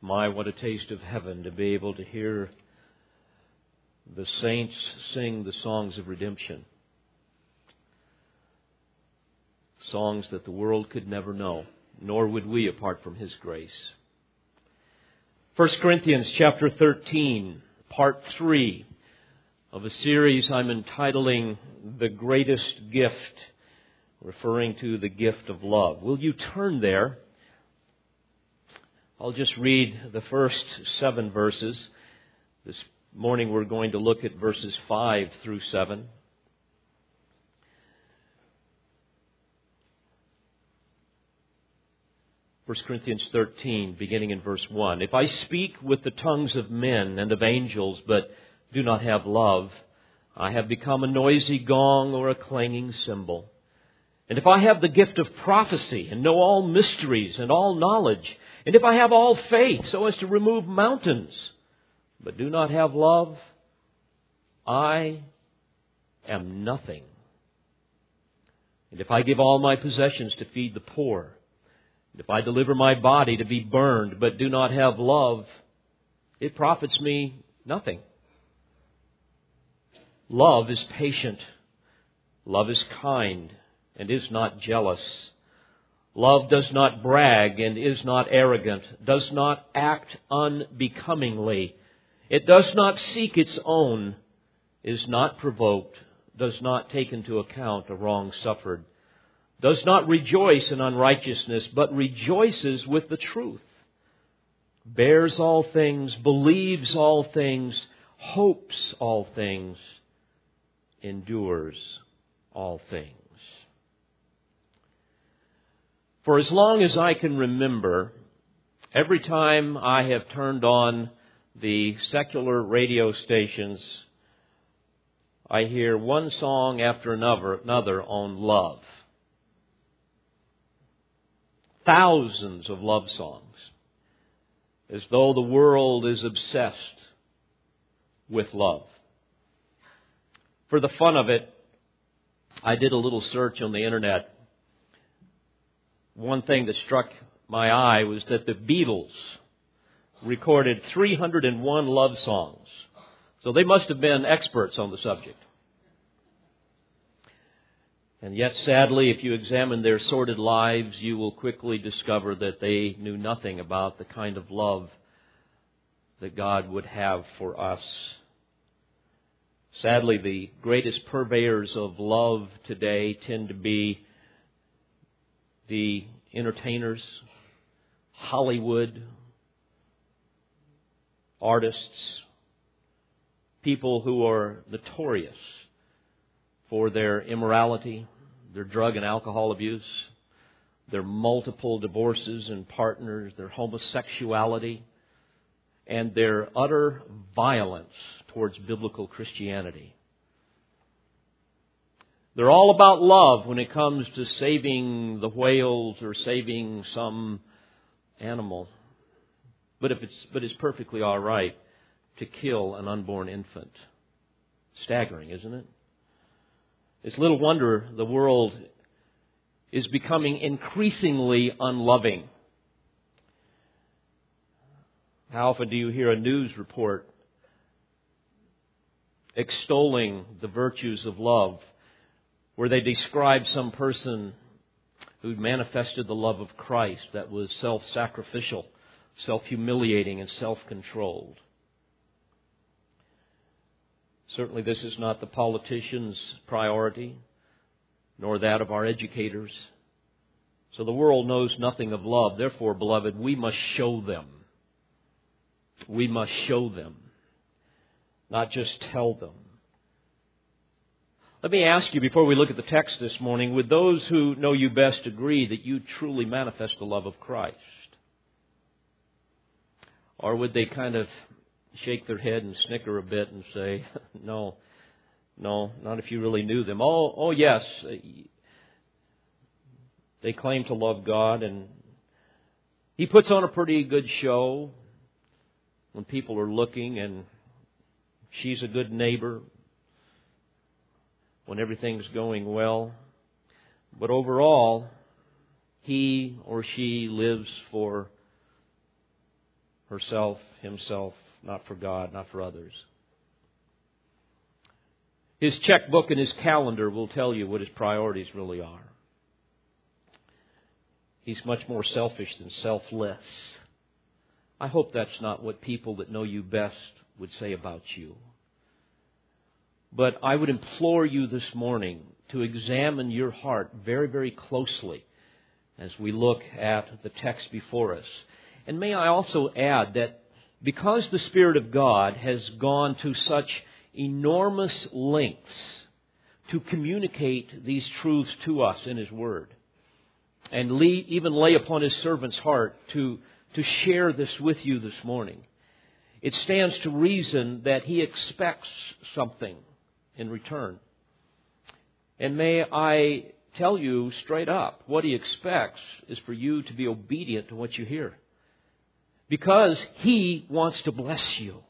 My, what a taste of heaven to be able to hear the saints sing the songs of redemption. Songs that the world could never know, nor would we apart from His grace. 1 Corinthians chapter 13, part 3 of a series I'm entitling The Greatest Gift, referring to the gift of love. Will you turn there? I'll just read the first seven verses. This morning we're going to look at verses 5 through 7. First Corinthians 13, beginning in verse 1. If I speak with the tongues of men and of angels, but do not have love, I have become a noisy gong or a clanging cymbal. And if I have the gift of prophecy and know all mysteries and all knowledge, and if I have all faith so as to remove mountains, but do not have love, I am nothing. And if I give all my possessions to feed the poor, and if I deliver my body to be burned, but do not have love, it profits me nothing. Love is patient. Love is kind and is not jealous. Love does not brag and is not arrogant, does not act unbecomingly. It does not seek its own, is not provoked, does not take into account a wrong suffered, does not rejoice in unrighteousness, but rejoices with the truth, bears all things, believes all things, hopes all things, endures all things. For as long as I can remember, every time I have turned on the secular radio stations, I hear one song after another, another on love. Thousands of love songs, as though the world is obsessed with love. For the fun of it, I did a little search on the internet one thing that struck my eye was that the Beatles recorded 301 love songs. So they must have been experts on the subject. And yet, sadly, if you examine their sordid lives, you will quickly discover that they knew nothing about the kind of love that God would have for us. Sadly, the greatest purveyors of love today tend to be the entertainers, Hollywood, artists, people who are notorious for their immorality, their drug and alcohol abuse, their multiple divorces and partners, their homosexuality, and their utter violence towards biblical Christianity. They're all about love when it comes to saving the whales or saving some animal. But if it's but it's perfectly all right to kill an unborn infant. Staggering, isn't it? It's little wonder the world is becoming increasingly unloving. How often do you hear a news report extolling the virtues of love where they describe some person who manifested the love of Christ that was self sacrificial, self humiliating, and self controlled. Certainly, this is not the politician's priority, nor that of our educators. So the world knows nothing of love. Therefore, beloved, we must show them. We must show them, not just tell them. Let me ask you before we look at the text this morning would those who know you best agree that you truly manifest the love of Christ? Or would they kind of shake their head and snicker a bit and say, no, no, not if you really knew them. Oh, oh yes, they claim to love God and he puts on a pretty good show when people are looking and she's a good neighbor when everything's going well. But overall, he or she lives for herself, himself, not for God, not for others. His checkbook and his calendar will tell you what his priorities really are. He's much more selfish than selfless. I hope that's not what people that know you best would say about you. But I would implore you this morning to examine your heart very, very closely as we look at the text before us. And may I also add that because the Spirit of God has gone to such enormous lengths to communicate these truths to us in His Word, and even lay upon His servant's heart to, to share this with you this morning, it stands to reason that He expects something in return. And may I tell you straight up, what He expects is for you to be obedient to what you hear. Because He wants to bless you.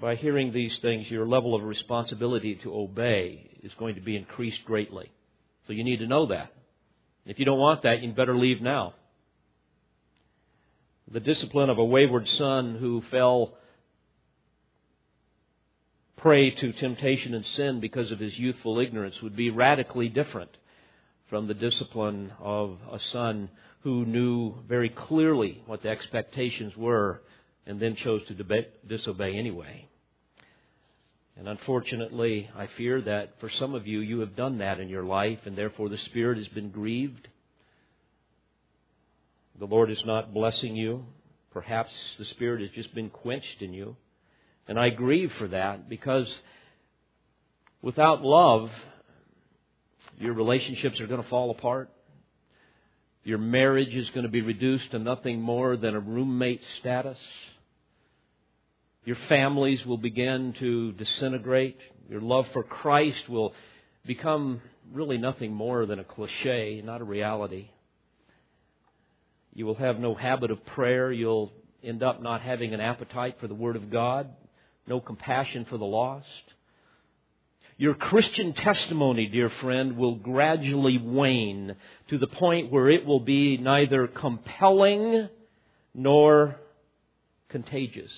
By hearing these things, your level of responsibility to obey is going to be increased greatly. So you need to know that. If you don't want that, you better leave now. The discipline of a wayward son who fell prey to temptation and sin because of his youthful ignorance would be radically different from the discipline of a son who knew very clearly what the expectations were and then chose to disobey anyway. And unfortunately, I fear that for some of you, you have done that in your life, and therefore the Spirit has been grieved. The Lord is not blessing you. Perhaps the Spirit has just been quenched in you. And I grieve for that because without love, your relationships are going to fall apart. Your marriage is going to be reduced to nothing more than a roommate status. Your families will begin to disintegrate. Your love for Christ will become really nothing more than a cliche, not a reality. You will have no habit of prayer. You'll end up not having an appetite for the Word of God, no compassion for the lost. Your Christian testimony, dear friend, will gradually wane to the point where it will be neither compelling nor contagious.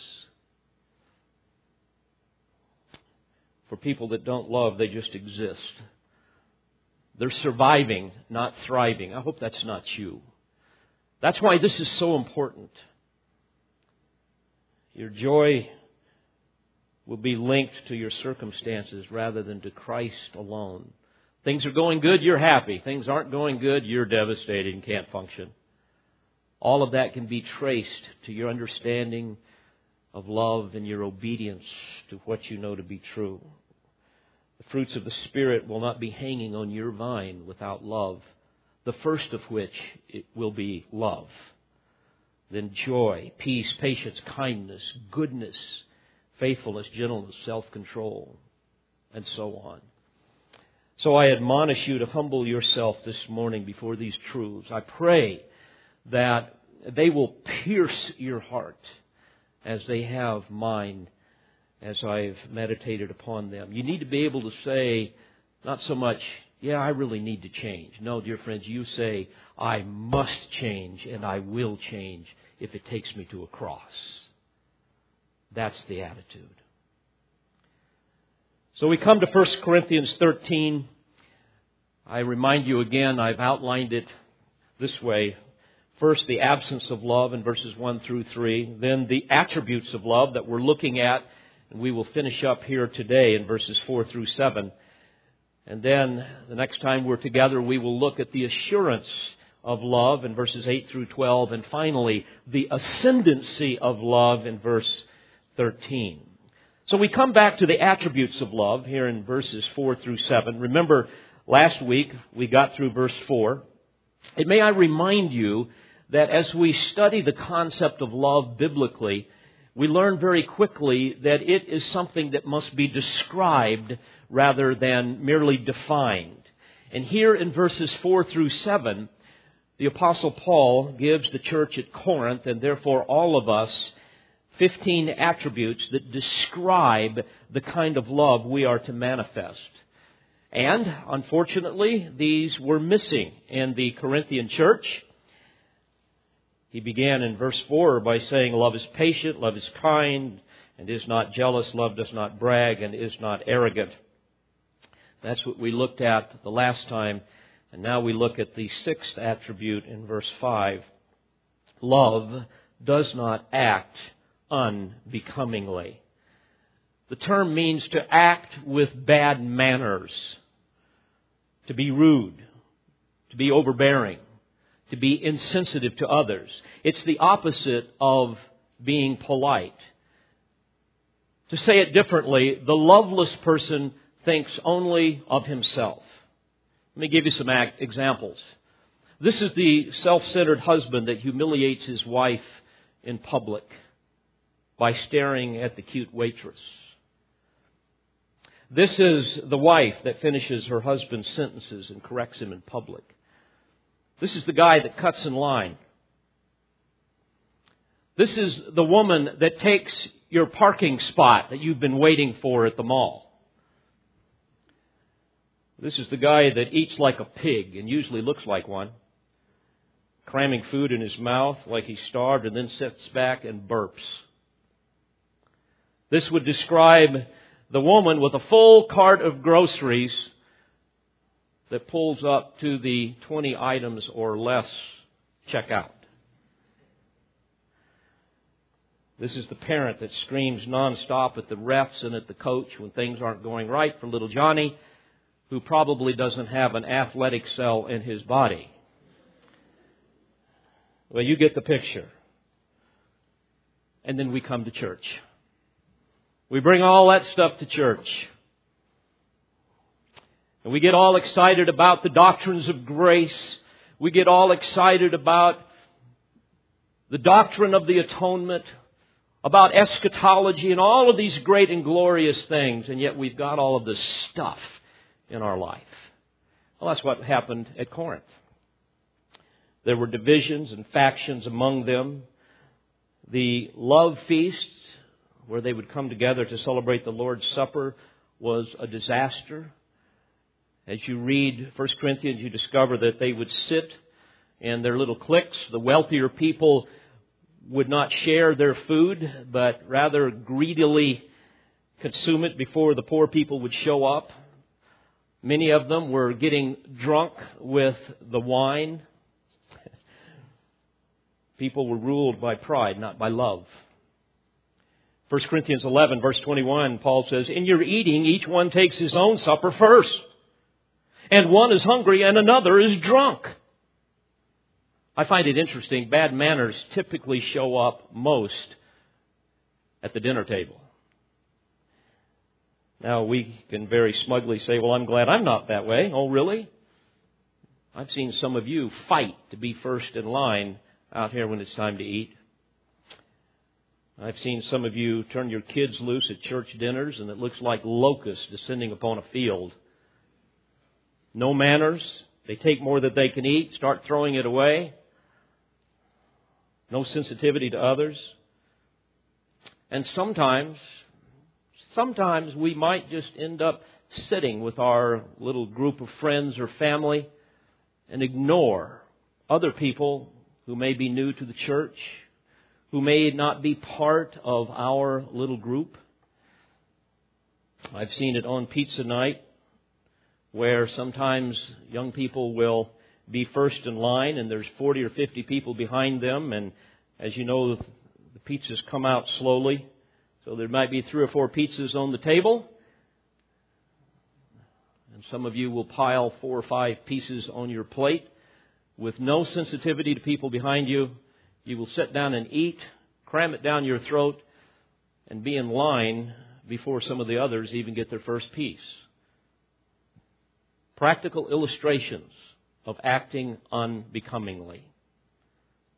For people that don't love, they just exist. They're surviving, not thriving. I hope that's not you. That's why this is so important. Your joy will be linked to your circumstances rather than to Christ alone. Things are going good, you're happy. Things aren't going good, you're devastated and can't function. All of that can be traced to your understanding of love and your obedience to what you know to be true. The fruits of the Spirit will not be hanging on your vine without love, the first of which will be love. Then joy, peace, patience, kindness, goodness, faithfulness, gentleness, self control, and so on. So I admonish you to humble yourself this morning before these truths. I pray that they will pierce your heart as they have mine as I've meditated upon them. You need to be able to say, not so much, yeah, I really need to change. No, dear friends, you say, I must change and I will change if it takes me to a cross. That's the attitude. So we come to 1 Corinthians 13. I remind you again, I've outlined it this way. First, the absence of love in verses 1 through 3. Then the attributes of love that we're looking at. And we will finish up here today in verses 4 through 7. And then the next time we're together, we will look at the assurance of love in verses 8 through 12. And finally, the ascendancy of love in verse 13. So we come back to the attributes of love here in verses 4 through 7. Remember, last week we got through verse 4. And may I remind you that as we study the concept of love biblically, we learn very quickly that it is something that must be described rather than merely defined. And here in verses 4 through 7, the Apostle Paul gives the church at Corinth, and therefore all of us, 15 attributes that describe the kind of love we are to manifest. And, unfortunately, these were missing in the Corinthian church. He began in verse 4 by saying, Love is patient, love is kind, and is not jealous, love does not brag, and is not arrogant. That's what we looked at the last time. And now we look at the sixth attribute in verse 5. Love does not act unbecomingly. The term means to act with bad manners, to be rude, to be overbearing, to be insensitive to others. It's the opposite of being polite. To say it differently, the loveless person thinks only of himself. Let me give you some examples. This is the self centered husband that humiliates his wife in public by staring at the cute waitress. This is the wife that finishes her husband's sentences and corrects him in public. This is the guy that cuts in line. This is the woman that takes your parking spot that you've been waiting for at the mall. This is the guy that eats like a pig and usually looks like one, cramming food in his mouth like he's starved and then sits back and burps. This would describe the woman with a full cart of groceries that pulls up to the 20 items or less checkout. This is the parent that screams nonstop at the refs and at the coach when things aren't going right for little Johnny, who probably doesn't have an athletic cell in his body. Well, you get the picture. And then we come to church. We bring all that stuff to church. And we get all excited about the doctrines of grace. We get all excited about the doctrine of the atonement, about eschatology, and all of these great and glorious things. And yet we've got all of this stuff in our life. Well, that's what happened at Corinth. There were divisions and factions among them. The love feast where they would come together to celebrate the Lord's Supper was a disaster. As you read 1 Corinthians, you discover that they would sit in their little cliques. The wealthier people would not share their food, but rather greedily consume it before the poor people would show up. Many of them were getting drunk with the wine. People were ruled by pride, not by love. 1 Corinthians 11, verse 21, Paul says, In your eating, each one takes his own supper first. And one is hungry and another is drunk. I find it interesting. Bad manners typically show up most at the dinner table. Now, we can very smugly say, Well, I'm glad I'm not that way. Oh, really? I've seen some of you fight to be first in line out here when it's time to eat. I've seen some of you turn your kids loose at church dinners and it looks like locusts descending upon a field. No manners. They take more than they can eat, start throwing it away. No sensitivity to others. And sometimes, sometimes we might just end up sitting with our little group of friends or family and ignore other people who may be new to the church who may not be part of our little group. I've seen it on pizza night where sometimes young people will be first in line and there's 40 or 50 people behind them and as you know the pizzas come out slowly so there might be three or four pizzas on the table and some of you will pile four or five pieces on your plate with no sensitivity to people behind you you will sit down and eat, cram it down your throat, and be in line before some of the others even get their first piece. Practical illustrations of acting unbecomingly.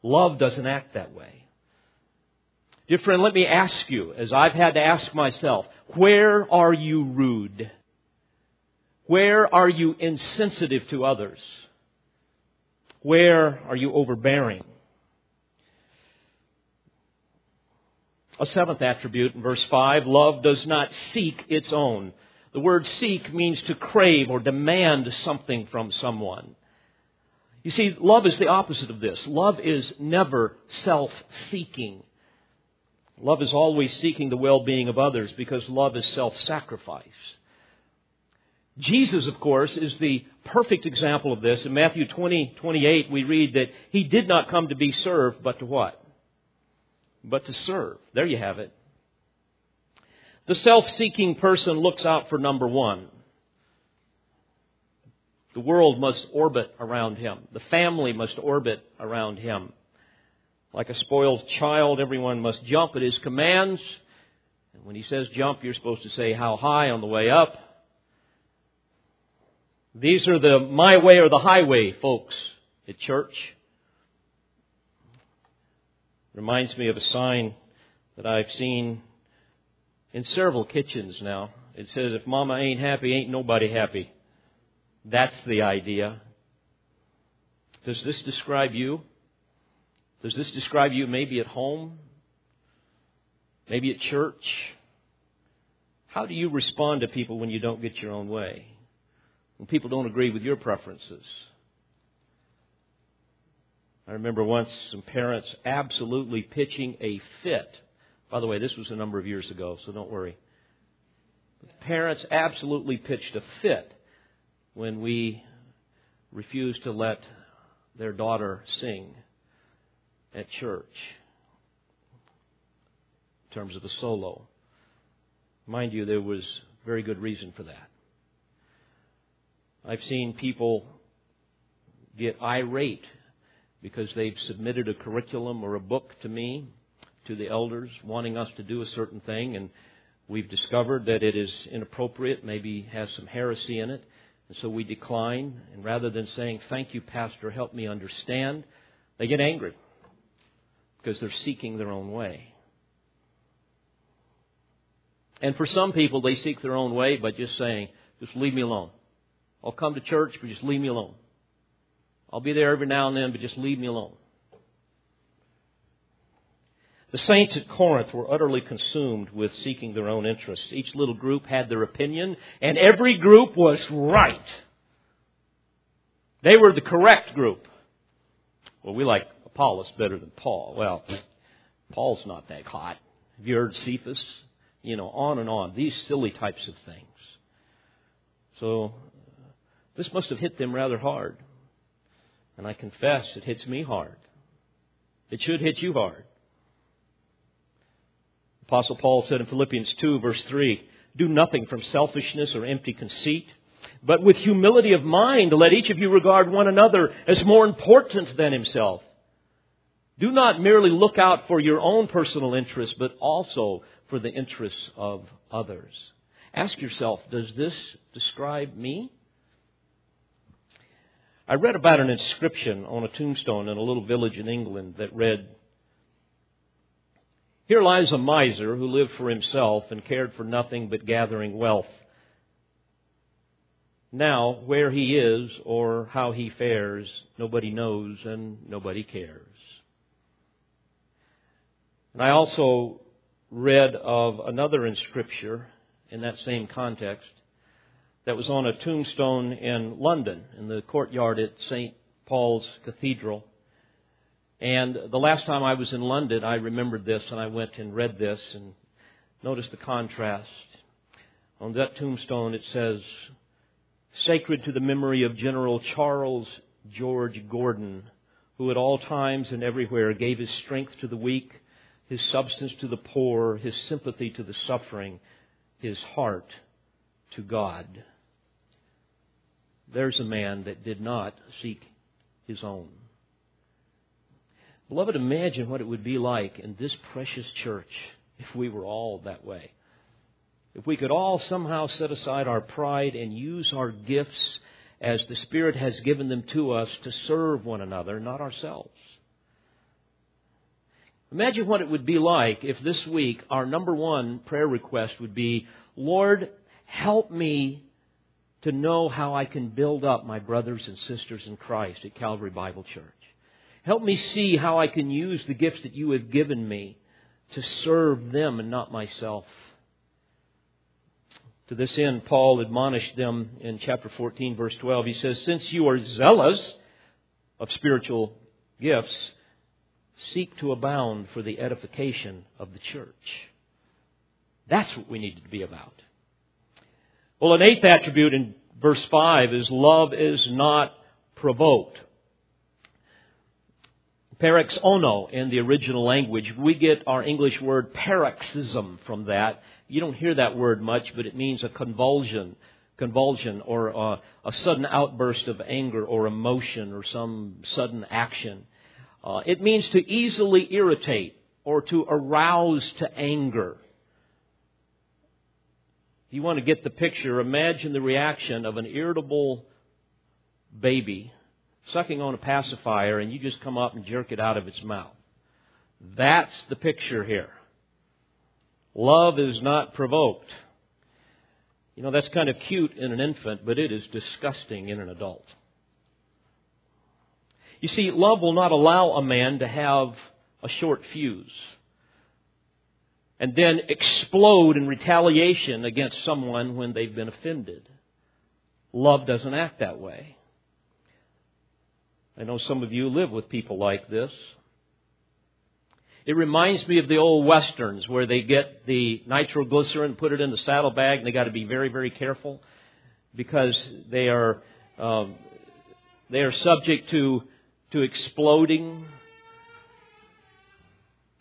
Love doesn't act that way. Dear friend, let me ask you, as I've had to ask myself, where are you rude? Where are you insensitive to others? Where are you overbearing? A seventh attribute in verse 5 love does not seek its own. The word seek means to crave or demand something from someone. You see, love is the opposite of this. Love is never self seeking. Love is always seeking the well being of others because love is self sacrifice. Jesus, of course, is the perfect example of this. In Matthew 20, 28, we read that he did not come to be served, but to what? But to serve. There you have it. The self seeking person looks out for number one. The world must orbit around him. The family must orbit around him. Like a spoiled child, everyone must jump at his commands. And when he says jump, you're supposed to say how high on the way up. These are the my way or the highway folks at church. Reminds me of a sign that I've seen in several kitchens now. It says, if mama ain't happy, ain't nobody happy. That's the idea. Does this describe you? Does this describe you maybe at home? Maybe at church? How do you respond to people when you don't get your own way? When people don't agree with your preferences? I remember once some parents absolutely pitching a fit. By the way, this was a number of years ago, so don't worry. parents absolutely pitched a fit when we refused to let their daughter sing at church in terms of a solo. Mind you, there was very good reason for that. I've seen people get irate because they've submitted a curriculum or a book to me, to the elders, wanting us to do a certain thing, and we've discovered that it is inappropriate, maybe has some heresy in it, and so we decline. And rather than saying, Thank you, Pastor, help me understand, they get angry because they're seeking their own way. And for some people, they seek their own way by just saying, just leave me alone. I'll come to church, but just leave me alone. I'll be there every now and then, but just leave me alone. The saints at Corinth were utterly consumed with seeking their own interests. Each little group had their opinion, and every group was right. They were the correct group. Well, we like Apollos better than Paul. Well, Paul's not that hot. Have you heard Cephas? You know, on and on. These silly types of things. So, this must have hit them rather hard. And I confess it hits me hard. It should hit you hard. Apostle Paul said in Philippians 2, verse 3, Do nothing from selfishness or empty conceit, but with humility of mind, let each of you regard one another as more important than himself. Do not merely look out for your own personal interests, but also for the interests of others. Ask yourself, does this describe me? I read about an inscription on a tombstone in a little village in England that read, Here lies a miser who lived for himself and cared for nothing but gathering wealth. Now, where he is or how he fares, nobody knows and nobody cares. And I also read of another in Scripture in that same context that was on a tombstone in London, in the courtyard at St. Paul's Cathedral. And the last time I was in London, I remembered this and I went and read this and noticed the contrast. On that tombstone it says, Sacred to the memory of General Charles George Gordon, who at all times and everywhere gave his strength to the weak his substance to the poor, his sympathy to the suffering, his heart to God. There's a man that did not seek his own. Beloved, imagine what it would be like in this precious church if we were all that way. If we could all somehow set aside our pride and use our gifts as the Spirit has given them to us to serve one another, not ourselves. Imagine what it would be like if this week our number one prayer request would be, Lord, help me to know how I can build up my brothers and sisters in Christ at Calvary Bible Church. Help me see how I can use the gifts that you have given me to serve them and not myself. To this end, Paul admonished them in chapter 14, verse 12. He says, Since you are zealous of spiritual gifts, seek to abound for the edification of the church. That's what we need to be about. Well, an eighth attribute in verse 5 is love is not provoked. Paroxono in the original language. We get our English word paroxysm from that. You don't hear that word much, but it means a convulsion, convulsion or a, a sudden outburst of anger or emotion or some sudden action. Uh, it means to easily irritate or to arouse to anger. If you want to get the picture, imagine the reaction of an irritable baby sucking on a pacifier and you just come up and jerk it out of its mouth. That's the picture here. Love is not provoked. You know, that's kind of cute in an infant, but it is disgusting in an adult. You see, love will not allow a man to have a short fuse and then explode in retaliation against someone when they've been offended. Love doesn't act that way. I know some of you live with people like this. It reminds me of the old westerns where they get the nitroglycerin, put it in the saddlebag, and they got to be very, very careful because they are um, they are subject to to exploding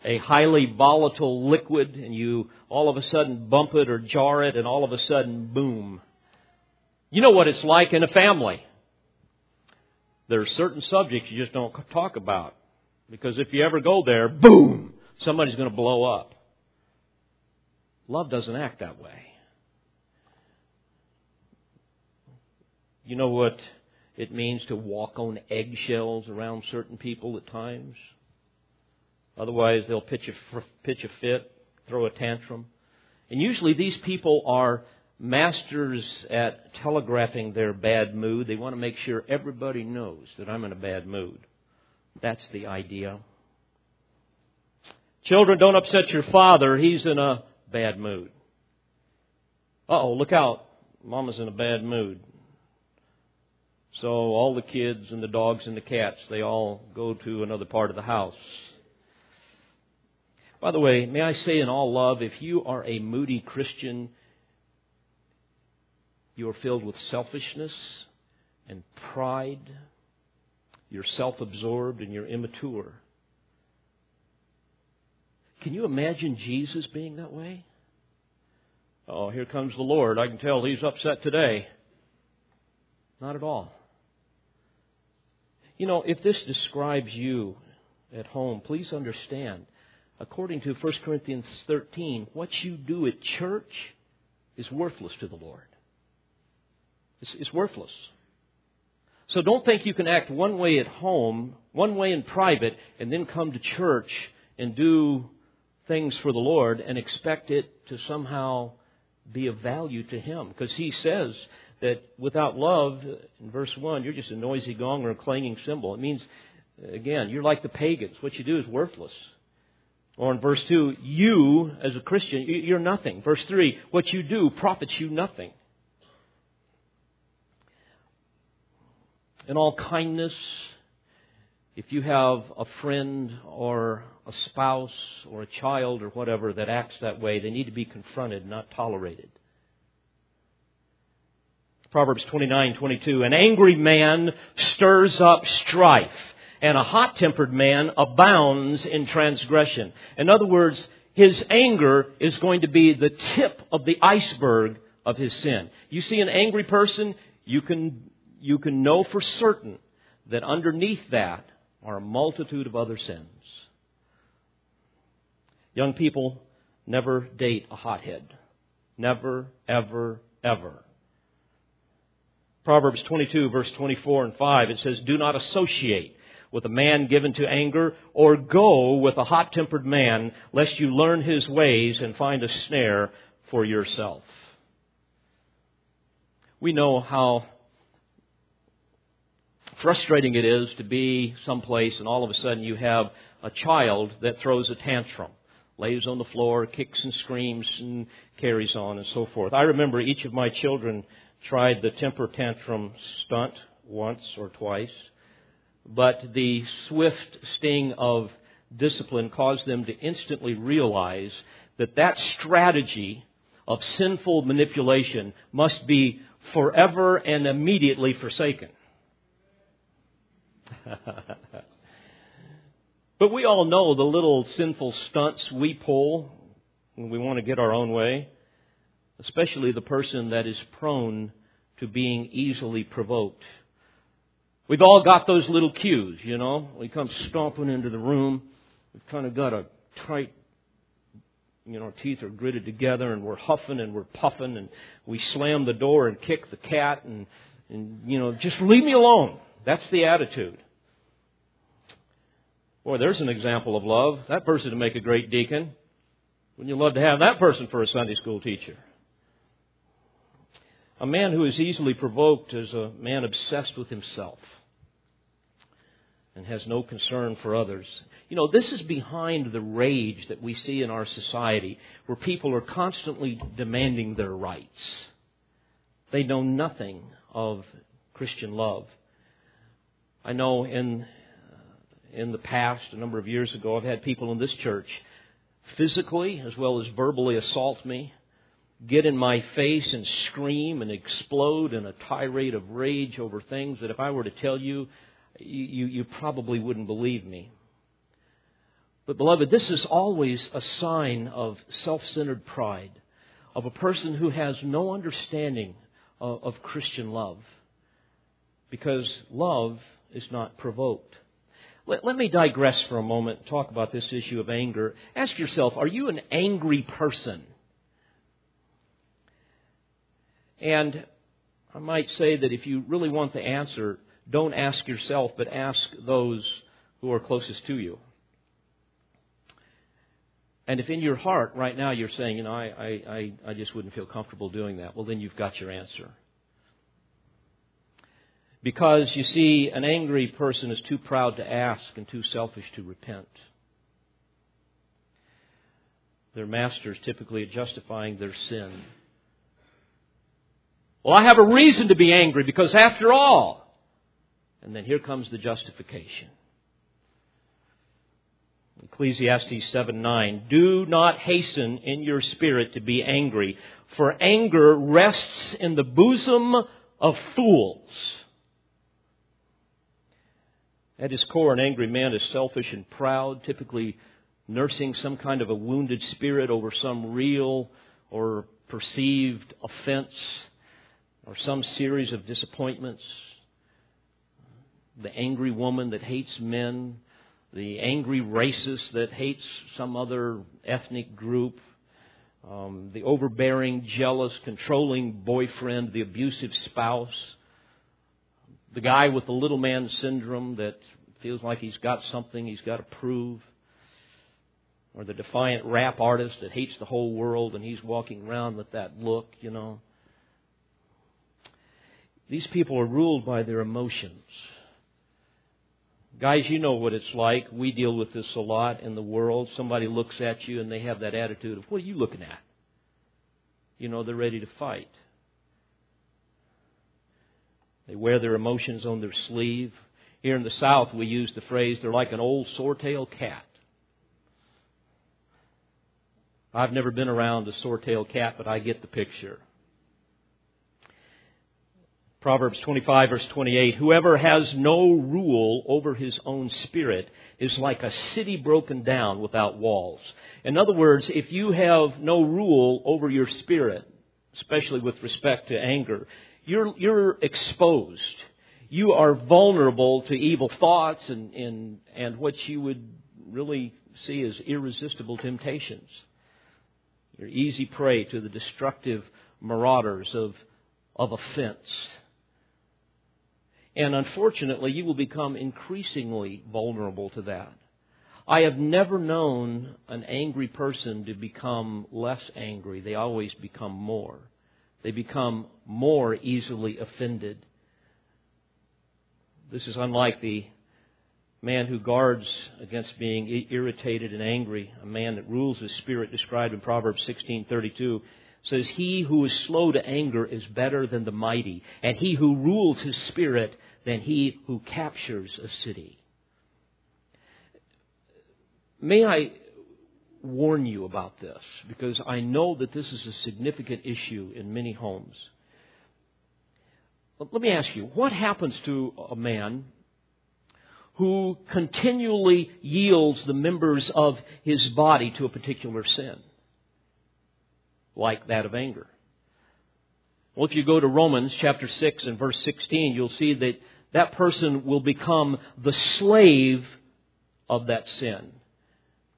a highly volatile liquid, and you all of a sudden bump it or jar it, and all of a sudden, boom. You know what it's like in a family. There are certain subjects you just don't talk about. Because if you ever go there, boom, somebody's going to blow up. Love doesn't act that way. You know what it means to walk on eggshells around certain people at times? Otherwise, they'll pitch a, pitch a fit, throw a tantrum. And usually these people are masters at telegraphing their bad mood. They want to make sure everybody knows that I'm in a bad mood. That's the idea. Children, don't upset your father. He's in a bad mood. Oh, look out. Mama's in a bad mood. So all the kids and the dogs and the cats, they all go to another part of the house. By the way, may I say in all love, if you are a moody Christian, you are filled with selfishness and pride. You're self absorbed and you're immature. Can you imagine Jesus being that way? Oh, here comes the Lord. I can tell he's upset today. Not at all. You know, if this describes you at home, please understand. According to 1 Corinthians 13, what you do at church is worthless to the Lord. It's, it's worthless. So don't think you can act one way at home, one way in private, and then come to church and do things for the Lord and expect it to somehow be of value to Him. Because He says that without love, in verse 1, you're just a noisy gong or a clanging cymbal. It means, again, you're like the pagans. What you do is worthless. Or in verse 2, you, as a Christian, you're nothing. Verse 3, what you do profits you nothing. in all kindness, if you have a friend or a spouse or a child or whatever that acts that way, they need to be confronted, not tolerated. Proverbs 29:22 An angry man stirs up strife, and a hot-tempered man abounds in transgression. In other words, his anger is going to be the tip of the iceberg of his sin. You see an angry person, you can you can know for certain that underneath that are a multitude of other sins. Young people, never date a hothead. Never, ever, ever. Proverbs 22, verse 24 and 5, it says, Do not associate with a man given to anger, or go with a hot tempered man, lest you learn his ways and find a snare for yourself. We know how frustrating it is to be someplace and all of a sudden you have a child that throws a tantrum. lays on the floor, kicks and screams, and carries on and so forth. I remember each of my children tried the temper tantrum stunt once or twice, but the swift sting of discipline caused them to instantly realize that that strategy of sinful manipulation must be forever and immediately forsaken. but we all know the little sinful stunts we pull when we want to get our own way, especially the person that is prone to being easily provoked. We've all got those little cues, you know. We come stomping into the room. We've kind of got a tight, you know, our teeth are gritted together and we're huffing and we're puffing and we slam the door and kick the cat and, and you know, just leave me alone. That's the attitude. Boy, there's an example of love. That person would make a great deacon. Wouldn't you love to have that person for a Sunday school teacher? A man who is easily provoked is a man obsessed with himself and has no concern for others. You know, this is behind the rage that we see in our society where people are constantly demanding their rights. They know nothing of Christian love. I know in uh, in the past, a number of years ago, I've had people in this church physically as well as verbally assault me, get in my face and scream and explode in a tirade of rage over things that if I were to tell you, you, you probably wouldn't believe me. But, beloved, this is always a sign of self centered pride, of a person who has no understanding of, of Christian love, because love is not provoked. Let, let me digress for a moment talk about this issue of anger. Ask yourself, are you an angry person? And I might say that if you really want the answer, don't ask yourself, but ask those who are closest to you. And if in your heart right now you're saying, you know, I, I, I just wouldn't feel comfortable doing that, well, then you've got your answer. Because, you see, an angry person is too proud to ask and too selfish to repent. Their masters typically are justifying their sin. Well, I have a reason to be angry because, after all, and then here comes the justification. Ecclesiastes 7 9. Do not hasten in your spirit to be angry, for anger rests in the bosom of fools. At his core, an angry man is selfish and proud, typically nursing some kind of a wounded spirit over some real or perceived offense or some series of disappointments. The angry woman that hates men, the angry racist that hates some other ethnic group, um, the overbearing, jealous, controlling boyfriend, the abusive spouse the guy with the little man syndrome that feels like he's got something he's got to prove, or the defiant rap artist that hates the whole world and he's walking around with that look, you know. These people are ruled by their emotions. Guys, you know what it's like. We deal with this a lot in the world. Somebody looks at you and they have that attitude of, what are you looking at? You know, they're ready to fight. They wear their emotions on their sleeve. Here in the South, we use the phrase, they're like an old sore-tailed cat. I've never been around a sore-tailed cat, but I get the picture. Proverbs 25 verse 28, whoever has no rule over his own spirit is like a city broken down without walls. In other words, if you have no rule over your spirit, especially with respect to anger, you're, you're exposed. You are vulnerable to evil thoughts and, and, and what you would really see as irresistible temptations. You're easy prey to the destructive marauders of, of offense. And unfortunately, you will become increasingly vulnerable to that. I have never known an angry person to become less angry. They always become more. They become more easily offended. This is unlike the man who guards against being irritated and angry, a man that rules his spirit, described in Proverbs 16:32, says, "He who is slow to anger is better than the mighty, and he who rules his spirit than he who captures a city." May I warn you about this because I know that this is a significant issue in many homes. Let me ask you, what happens to a man who continually yields the members of his body to a particular sin, like that of anger? Well, if you go to Romans chapter 6 and verse 16, you'll see that that person will become the slave of that sin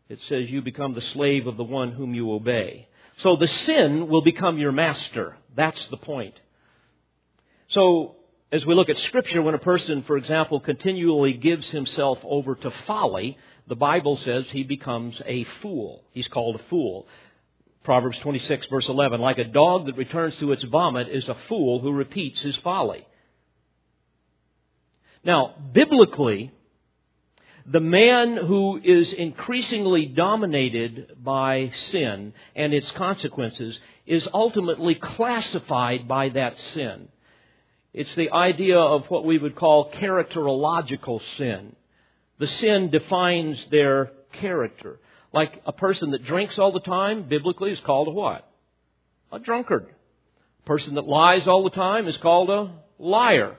it says you become the slave of the one whom you obey. So the sin will become your master. That's the point. So, as we look at Scripture, when a person, for example, continually gives himself over to folly, the Bible says he becomes a fool. He's called a fool. Proverbs 26, verse 11, like a dog that returns to its vomit is a fool who repeats his folly. Now, biblically, the man who is increasingly dominated by sin and its consequences is ultimately classified by that sin. It's the idea of what we would call characterological sin. The sin defines their character. Like a person that drinks all the time, biblically, is called a what? A drunkard. A person that lies all the time is called a liar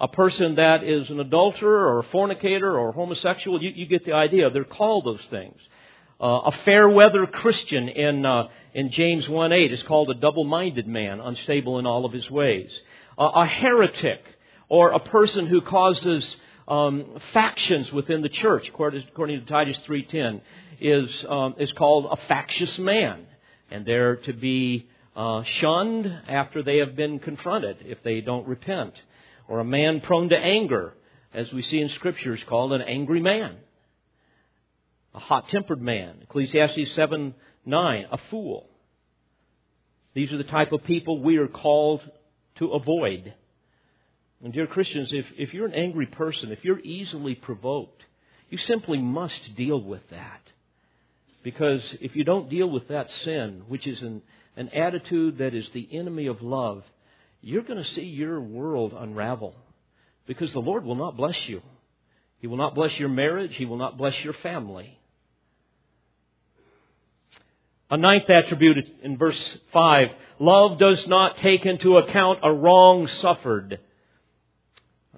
a person that is an adulterer or a fornicator or a homosexual, you, you get the idea. They're called those things. Uh, a fair weather Christian in, uh, in James 1.8 is called a double-minded man, unstable in all of his ways. Uh, a heretic or a person who causes um, factions within the church, according to Titus 3.10, is, um, is called a factious man. And they're to be uh, shunned after they have been confronted if they don't repent or a man prone to anger, as we see in Scripture, is called an angry man. A hot tempered man. Ecclesiastes 7 9, a fool. These are the type of people we are called to avoid. And, dear Christians, if, if you're an angry person, if you're easily provoked, you simply must deal with that. Because if you don't deal with that sin, which is an, an attitude that is the enemy of love, you're going to see your world unravel because the Lord will not bless you. He will not bless your marriage. He will not bless your family. A ninth attribute in verse 5 love does not take into account a wrong suffered.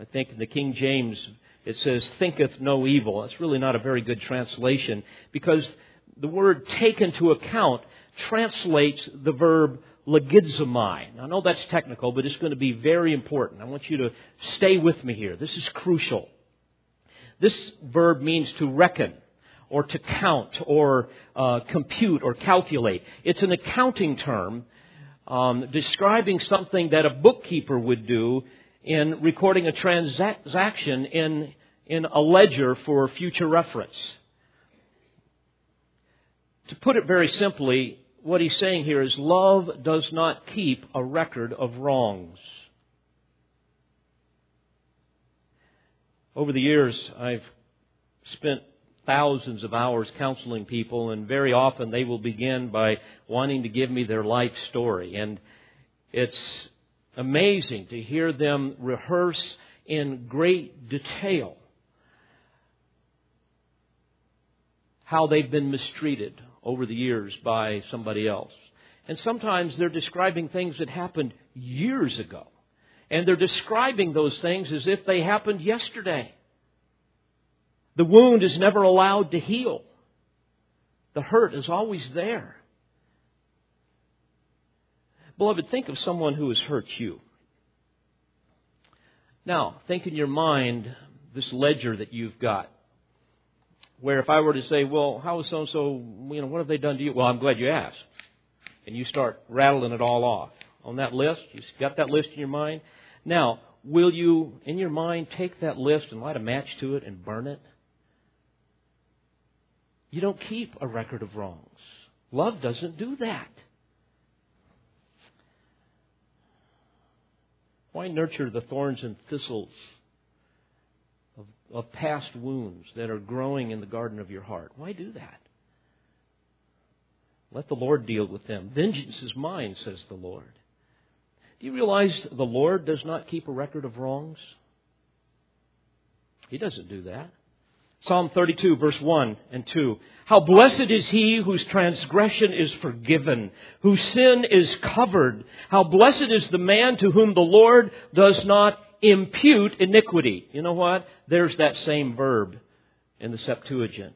I think in the King James it says, thinketh no evil. That's really not a very good translation because the word take into account translates the verb logizomai. I know that's technical, but it's going to be very important. I want you to stay with me here. This is crucial. This verb means to reckon or to count or uh, compute or calculate. It's an accounting term um, describing something that a bookkeeper would do in recording a transaction in, in a ledger for future reference. To put it very simply, what he's saying here is love does not keep a record of wrongs. Over the years, I've spent thousands of hours counseling people, and very often they will begin by wanting to give me their life story. And it's amazing to hear them rehearse in great detail how they've been mistreated, over the years by somebody else. And sometimes they're describing things that happened years ago. And they're describing those things as if they happened yesterday. The wound is never allowed to heal. The hurt is always there. Beloved, think of someone who has hurt you. Now, think in your mind this ledger that you've got where if I were to say, well, how is so and so, you know, what have they done to you? Well, I'm glad you asked. And you start rattling it all off on that list. You've got that list in your mind. Now, will you, in your mind, take that list and light a match to it and burn it? You don't keep a record of wrongs. Love doesn't do that. Why nurture the thorns and thistles of of past wounds that are growing in the garden of your heart. Why do that? Let the Lord deal with them. Vengeance is mine, says the Lord. Do you realize the Lord does not keep a record of wrongs? He doesn't do that. Psalm 32 verse 1 and 2. How blessed is he whose transgression is forgiven, whose sin is covered. How blessed is the man to whom the Lord does not impute iniquity. You know what? There's that same verb in the Septuagint.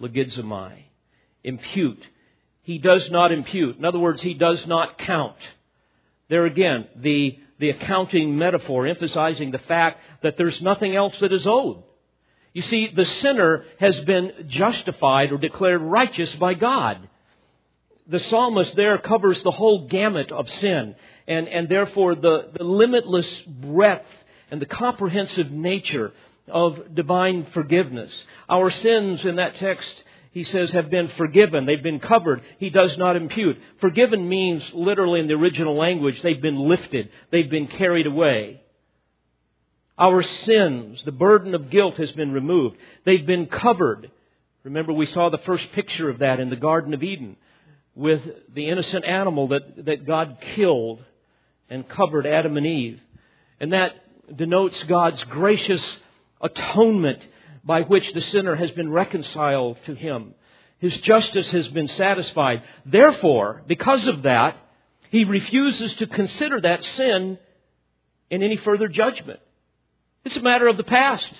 Logizomai. Impute. He does not impute. In other words, he does not count. There again, the, the accounting metaphor emphasizing the fact that there's nothing else that is owed. You see, the sinner has been justified or declared righteous by God. The psalmist there covers the whole gamut of sin, and, and therefore the, the limitless breadth and the comprehensive nature of divine forgiveness. Our sins in that text, he says, have been forgiven. They've been covered. He does not impute. Forgiven means literally in the original language, they've been lifted. They've been carried away. Our sins, the burden of guilt has been removed. They've been covered. Remember, we saw the first picture of that in the Garden of Eden with the innocent animal that, that God killed and covered Adam and Eve. And that denotes God's gracious atonement by which the sinner has been reconciled to Him. His justice has been satisfied. Therefore, because of that, He refuses to consider that sin in any further judgment. It's a matter of the past.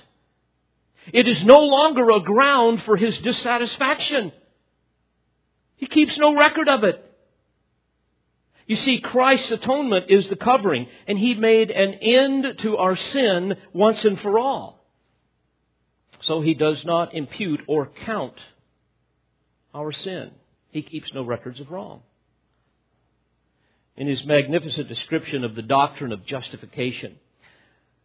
It is no longer a ground for his dissatisfaction. He keeps no record of it. You see, Christ's atonement is the covering, and he made an end to our sin once and for all. So he does not impute or count our sin. He keeps no records of wrong. In his magnificent description of the doctrine of justification,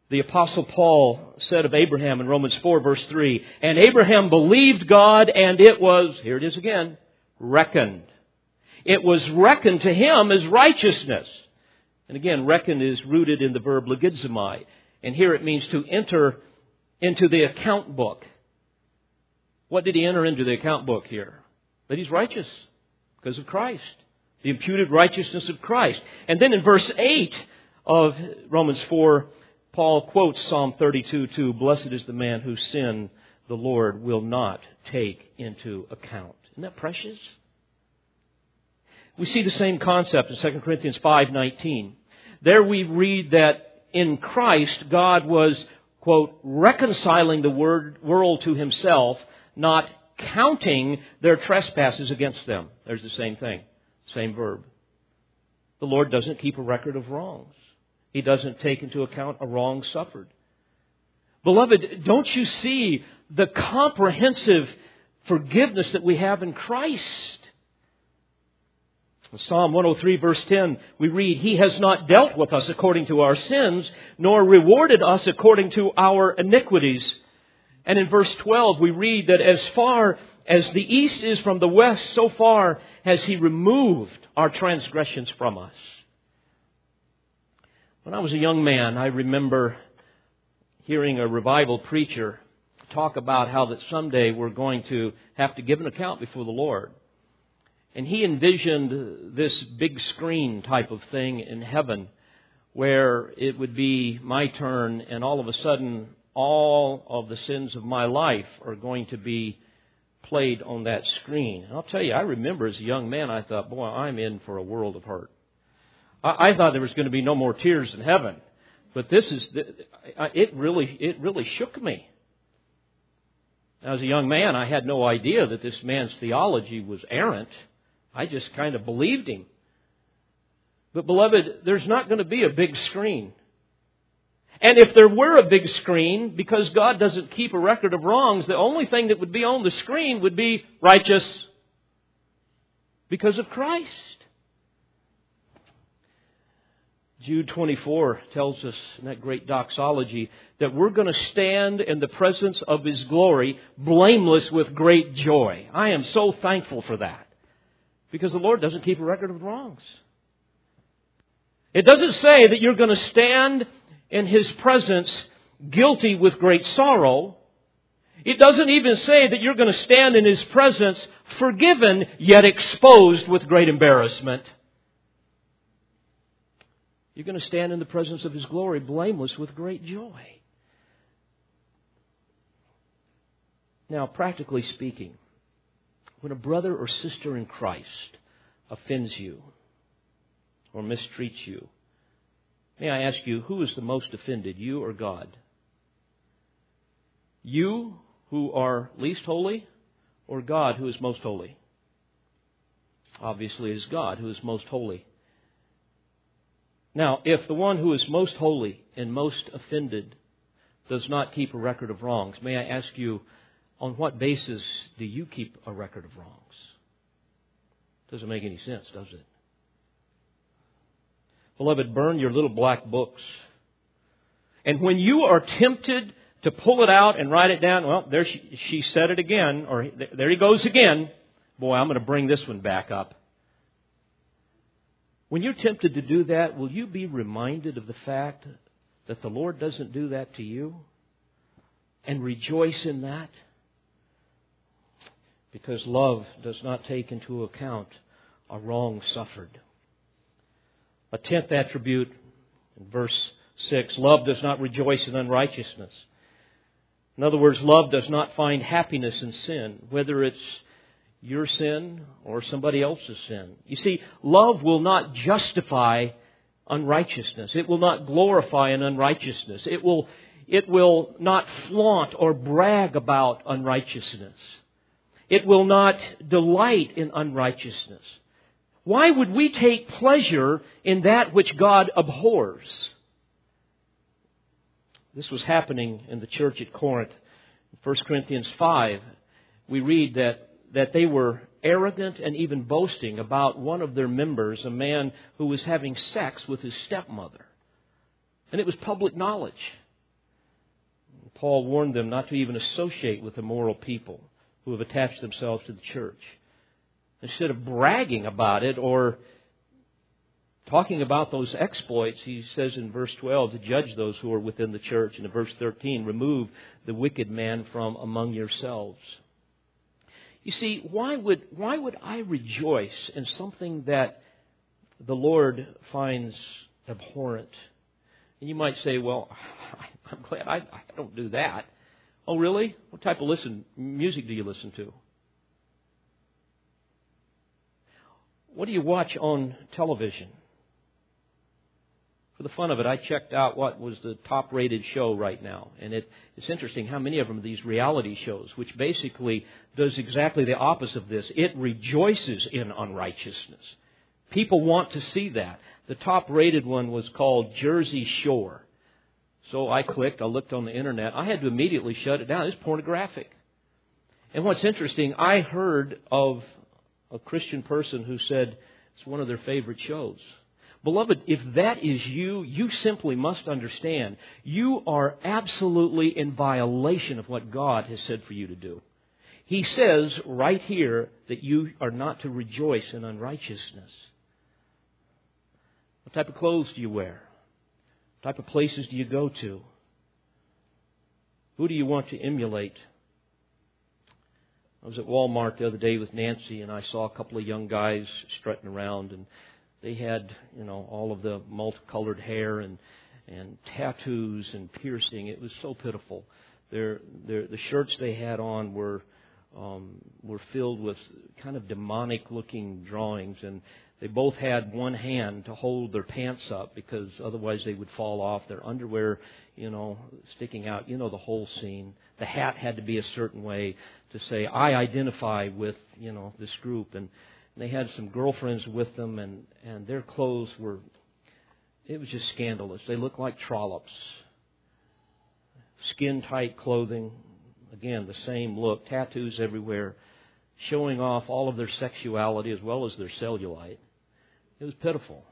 the apostle Paul said of Abraham in Romans 4 verse 3, and Abraham believed God and it was, here it is again, reckoned. It was reckoned to him as righteousness. And again, reckoned is rooted in the verb logizomai. And here it means to enter into the account book. What did he enter into the account book here? That he's righteous because of Christ. The imputed righteousness of Christ. And then in verse 8 of Romans 4, Paul quotes Psalm 32 2 Blessed is the man whose sin the Lord will not take into account. Isn't that precious? We see the same concept in 2 Corinthians 5:19. There we read that in Christ God was quote reconciling the world to himself, not counting their trespasses against them. There's the same thing, same verb. The Lord doesn't keep a record of wrongs. He doesn't take into account a wrong suffered. Beloved, don't you see the comprehensive forgiveness that we have in Christ? Psalm 103 verse 10, we read, He has not dealt with us according to our sins, nor rewarded us according to our iniquities. And in verse 12, we read that as far as the east is from the west, so far has He removed our transgressions from us. When I was a young man, I remember hearing a revival preacher talk about how that someday we're going to have to give an account before the Lord. And he envisioned this big screen type of thing in heaven where it would be my turn and all of a sudden all of the sins of my life are going to be played on that screen. And I'll tell you, I remember as a young man, I thought, boy, I'm in for a world of hurt. I, I thought there was going to be no more tears in heaven, but this is it. Really, it really shook me. As a young man, I had no idea that this man's theology was errant. I just kind of believed him. But, beloved, there's not going to be a big screen. And if there were a big screen, because God doesn't keep a record of wrongs, the only thing that would be on the screen would be righteous because of Christ. Jude 24 tells us in that great doxology that we're going to stand in the presence of His glory blameless with great joy. I am so thankful for that because the Lord doesn't keep a record of wrongs. It doesn't say that you're going to stand in His presence guilty with great sorrow. It doesn't even say that you're going to stand in His presence forgiven yet exposed with great embarrassment. You're going to stand in the presence of His glory blameless with great joy. Now, practically speaking, when a brother or sister in Christ offends you or mistreats you, may I ask you, who is the most offended, you or God? You who are least holy or God who is most holy? Obviously, it is God who is most holy. Now, if the one who is most holy and most offended does not keep a record of wrongs, may I ask you, on what basis do you keep a record of wrongs? Doesn't make any sense, does it? Beloved, burn your little black books. And when you are tempted to pull it out and write it down, well, there she, she said it again, or there he goes again. Boy, I'm going to bring this one back up. When you're tempted to do that, will you be reminded of the fact that the Lord doesn't do that to you? And rejoice in that? Because love does not take into account a wrong suffered. A tenth attribute in verse 6 love does not rejoice in unrighteousness. In other words, love does not find happiness in sin, whether it's your sin or somebody else's sin. You see, love will not justify unrighteousness. It will not glorify an unrighteousness. It will, it will not flaunt or brag about unrighteousness. It will not delight in unrighteousness. Why would we take pleasure in that which God abhors? This was happening in the church at Corinth. In 1 Corinthians 5, we read that that they were arrogant and even boasting about one of their members, a man who was having sex with his stepmother. And it was public knowledge. Paul warned them not to even associate with immoral people who have attached themselves to the church. Instead of bragging about it or talking about those exploits, he says in verse 12 to judge those who are within the church. And in verse 13, remove the wicked man from among yourselves. You see, why would, why would I rejoice in something that the Lord finds abhorrent? And you might say, well, I'm glad I, I don't do that. Oh, really? What type of listen music do you listen to? What do you watch on television? For the fun of it, I checked out what was the top rated show right now. And it, it's interesting how many of them are these reality shows, which basically does exactly the opposite of this. It rejoices in unrighteousness. People want to see that. The top rated one was called Jersey Shore. So I clicked, I looked on the internet. I had to immediately shut it down. It's pornographic. And what's interesting, I heard of a Christian person who said it's one of their favorite shows. Beloved, if that is you, you simply must understand you are absolutely in violation of what God has said for you to do. He says right here that you are not to rejoice in unrighteousness. What type of clothes do you wear? What type of places do you go to? Who do you want to emulate? I was at Walmart the other day with Nancy and I saw a couple of young guys strutting around and they had, you know, all of the multicolored hair and and tattoos and piercing. It was so pitiful. Their their the shirts they had on were um, were filled with kind of demonic looking drawings, and they both had one hand to hold their pants up because otherwise they would fall off. Their underwear, you know, sticking out. You know the whole scene. The hat had to be a certain way to say I identify with you know this group and they had some girlfriends with them, and, and their clothes were, it was just scandalous. They looked like trollops. Skin tight clothing, again, the same look, tattoos everywhere, showing off all of their sexuality as well as their cellulite. It was pitiful.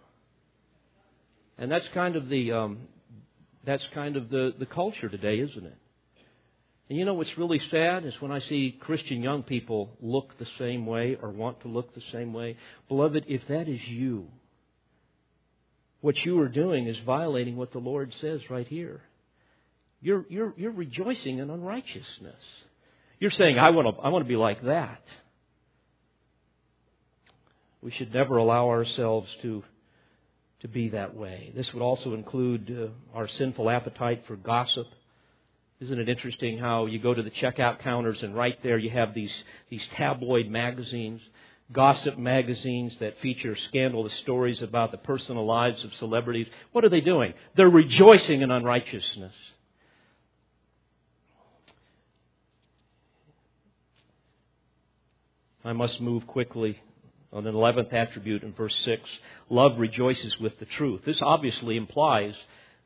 And that's kind of the, um, that's kind of the, the culture today, isn't it? And you know what's really sad is when I see Christian young people look the same way or want to look the same way. Beloved, if that is you, what you are doing is violating what the Lord says right here. You're, you're, you're rejoicing in unrighteousness. You're saying, I want to, I want to be like that. We should never allow ourselves to, to be that way. This would also include uh, our sinful appetite for gossip. Isn't it interesting how you go to the checkout counters and right there you have these, these tabloid magazines, gossip magazines that feature scandalous stories about the personal lives of celebrities? What are they doing? They're rejoicing in unrighteousness. I must move quickly on the 11th attribute in verse 6. Love rejoices with the truth. This obviously implies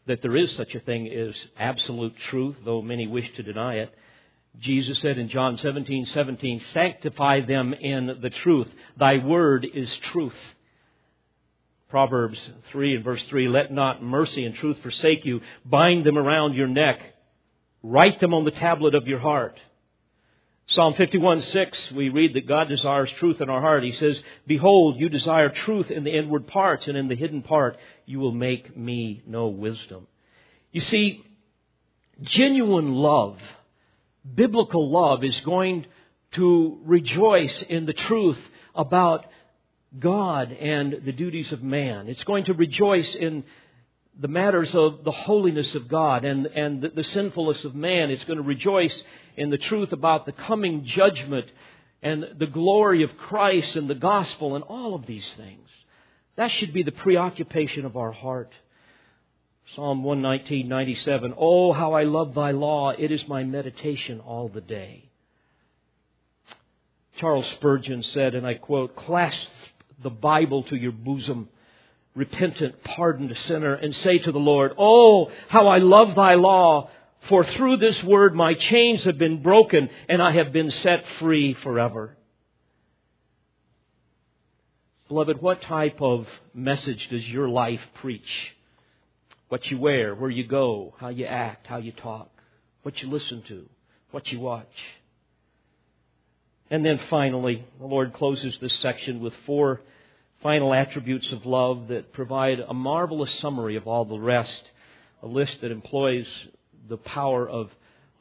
that there is such a thing as absolute truth, though many wish to deny it. Jesus said in John 17, 17, sanctify them in the truth. Thy word is truth. Proverbs 3 and verse 3, let not mercy and truth forsake you. Bind them around your neck. Write them on the tablet of your heart. Psalm 51, 6, we read that God desires truth in our heart. He says, Behold, you desire truth in the inward parts, and in the hidden part you will make me know wisdom. You see, genuine love, biblical love, is going to rejoice in the truth about God and the duties of man. It's going to rejoice in the matters of the holiness of God and, and the, the sinfulness of man. It's going to rejoice in the truth about the coming judgment and the glory of Christ and the gospel and all of these things. That should be the preoccupation of our heart. Psalm 119, Oh, how I love thy law. It is my meditation all the day. Charles Spurgeon said, and I quote, clasp the Bible to your bosom repentant, pardoned sinner and say to the Lord, Oh, how I love thy law, for through this word my chains have been broken and I have been set free forever. Beloved, what type of message does your life preach? What you wear, where you go, how you act, how you talk, what you listen to, what you watch. And then finally, the Lord closes this section with four final attributes of love that provide a marvelous summary of all the rest, a list that employs the power of,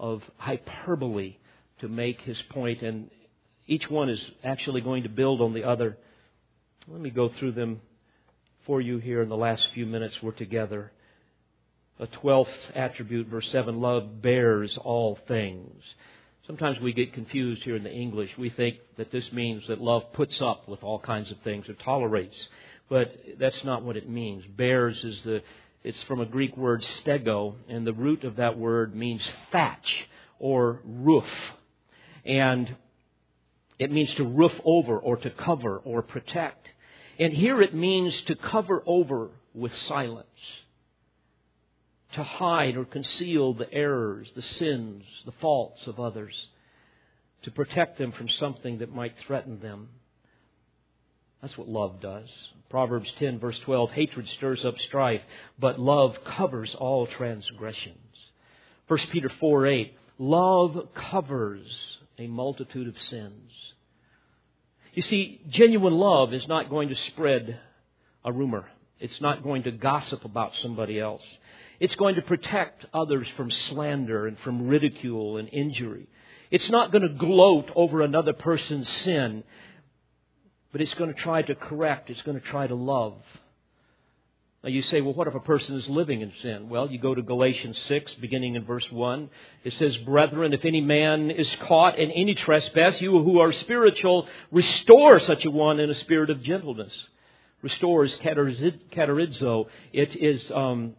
of hyperbole to make his point, and each one is actually going to build on the other. Let me go through them for you here in the last few minutes we're together. A twelfth attribute, verse 7 love bears all things. Sometimes we get confused here in the English. We think that this means that love puts up with all kinds of things or tolerates. But that's not what it means. Bears is the, it's from a Greek word stego, and the root of that word means thatch or roof. And it means to roof over or to cover or protect. And here it means to cover over with silence to hide or conceal the errors, the sins, the faults of others, to protect them from something that might threaten them. That's what love does. Proverbs 10, verse 12 hatred stirs up strife, but love covers all transgressions. 1 Peter 4, 8 love covers a multitude of sins. You see, genuine love is not going to spread a rumor. It's not going to gossip about somebody else. It's going to protect others from slander and from ridicule and injury. It's not going to gloat over another person's sin, but it's going to try to correct, it's going to try to love. Now you say, well, what if a person is living in sin? Well, you go to Galatians 6, beginning in verse 1. It says, Brethren, if any man is caught in any trespass, you who are spiritual, restore such a one in a spirit of gentleness. Restore is katartizo. It is um,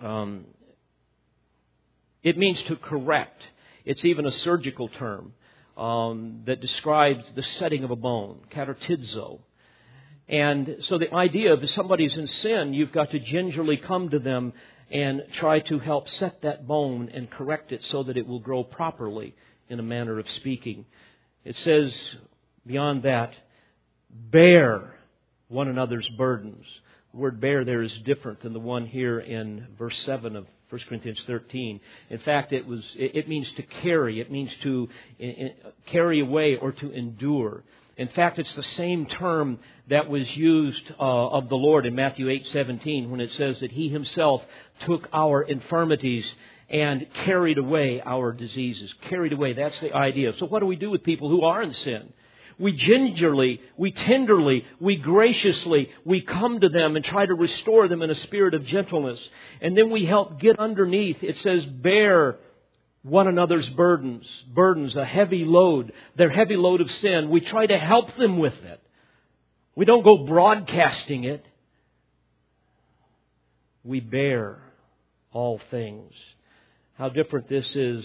um, it means to correct. It's even a surgical term um, that describes the setting of a bone, katartizo. And so the idea of if somebody's in sin, you've got to gingerly come to them and try to help set that bone and correct it so that it will grow properly in a manner of speaking. It says beyond that, bear one another's burdens. The word bear there is different than the one here in verse 7 of 1 Corinthians 13. In fact, it, was, it means to carry. It means to carry away or to endure. In fact, it's the same term that was used uh, of the Lord in Matthew 8:17 when it says that He Himself took our infirmities and carried away our diseases. Carried away. That's the idea. So what do we do with people who are in sin? We gingerly, we tenderly, we graciously, we come to them and try to restore them in a spirit of gentleness. And then we help get underneath. It says, bear one another's burdens, burdens, a heavy load, their heavy load of sin. We try to help them with it. We don't go broadcasting it. We bear all things. How different this is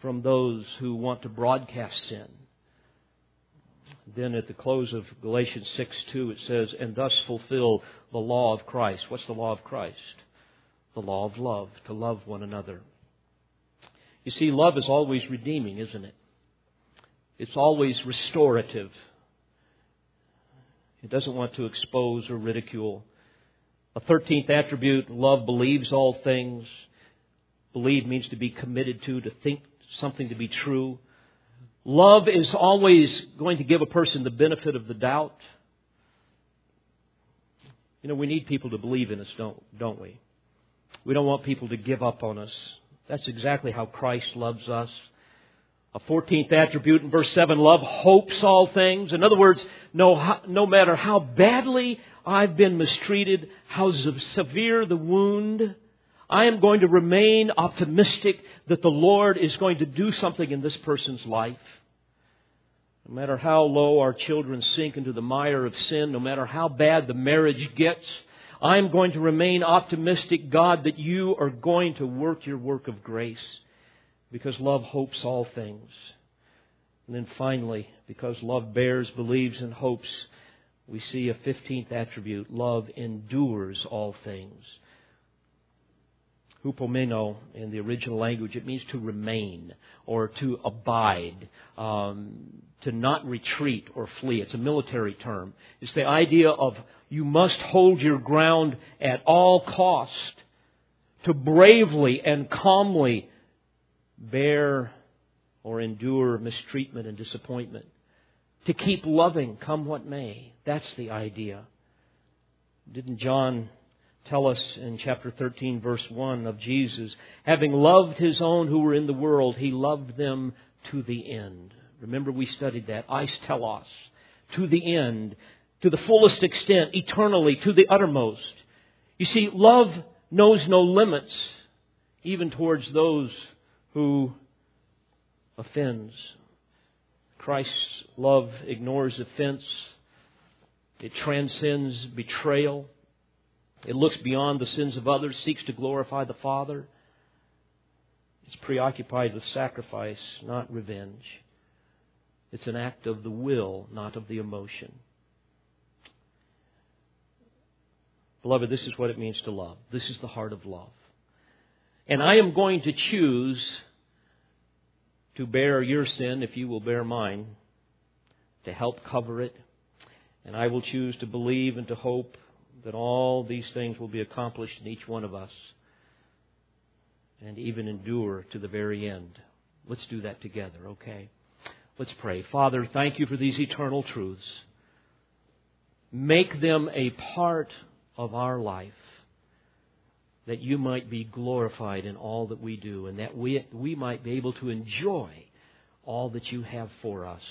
from those who want to broadcast sin. Then at the close of Galatians 6 2, it says, And thus fulfill the law of Christ. What's the law of Christ? The law of love, to love one another. You see, love is always redeeming, isn't it? It's always restorative. It doesn't want to expose or ridicule. A thirteenth attribute, love believes all things. Believe means to be committed to, to think something to be true. Love is always going to give a person the benefit of the doubt. You know, we need people to believe in us, don't, don't we? We don't want people to give up on us. That's exactly how Christ loves us. A 14th attribute in verse 7, love hopes all things. In other words, no, no matter how badly I've been mistreated, how severe the wound, I am going to remain optimistic that the Lord is going to do something in this person's life. No matter how low our children sink into the mire of sin, no matter how bad the marriage gets, I am going to remain optimistic, God, that you are going to work your work of grace because love hopes all things. And then finally, because love bears, believes, and hopes, we see a 15th attribute love endures all things hupomeno in the original language, it means to remain or to abide, um, to not retreat or flee. It's a military term. It's the idea of you must hold your ground at all cost to bravely and calmly bear or endure mistreatment and disappointment. To keep loving, come what may. That's the idea. Didn't John tell us in chapter 13, verse 1 of Jesus, having loved his own who were in the world, he loved them to the end. Remember, we studied that. Eis telos, to the end, to the fullest extent, eternally, to the uttermost. You see, love knows no limits, even towards those who offends. Christ's love ignores offense. It transcends betrayal. It looks beyond the sins of others, seeks to glorify the Father. It's preoccupied with sacrifice, not revenge. It's an act of the will, not of the emotion. Beloved, this is what it means to love. This is the heart of love. And I am going to choose to bear your sin if you will bear mine, to help cover it. And I will choose to believe and to hope that all these things will be accomplished in each one of us and even endure to the very end. Let's do that together, okay? Let's pray. Father, thank you for these eternal truths. Make them a part of our life that you might be glorified in all that we do and that we, we might be able to enjoy all that you have for us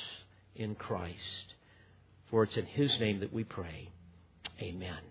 in Christ. For it's in His name that we pray. Amen.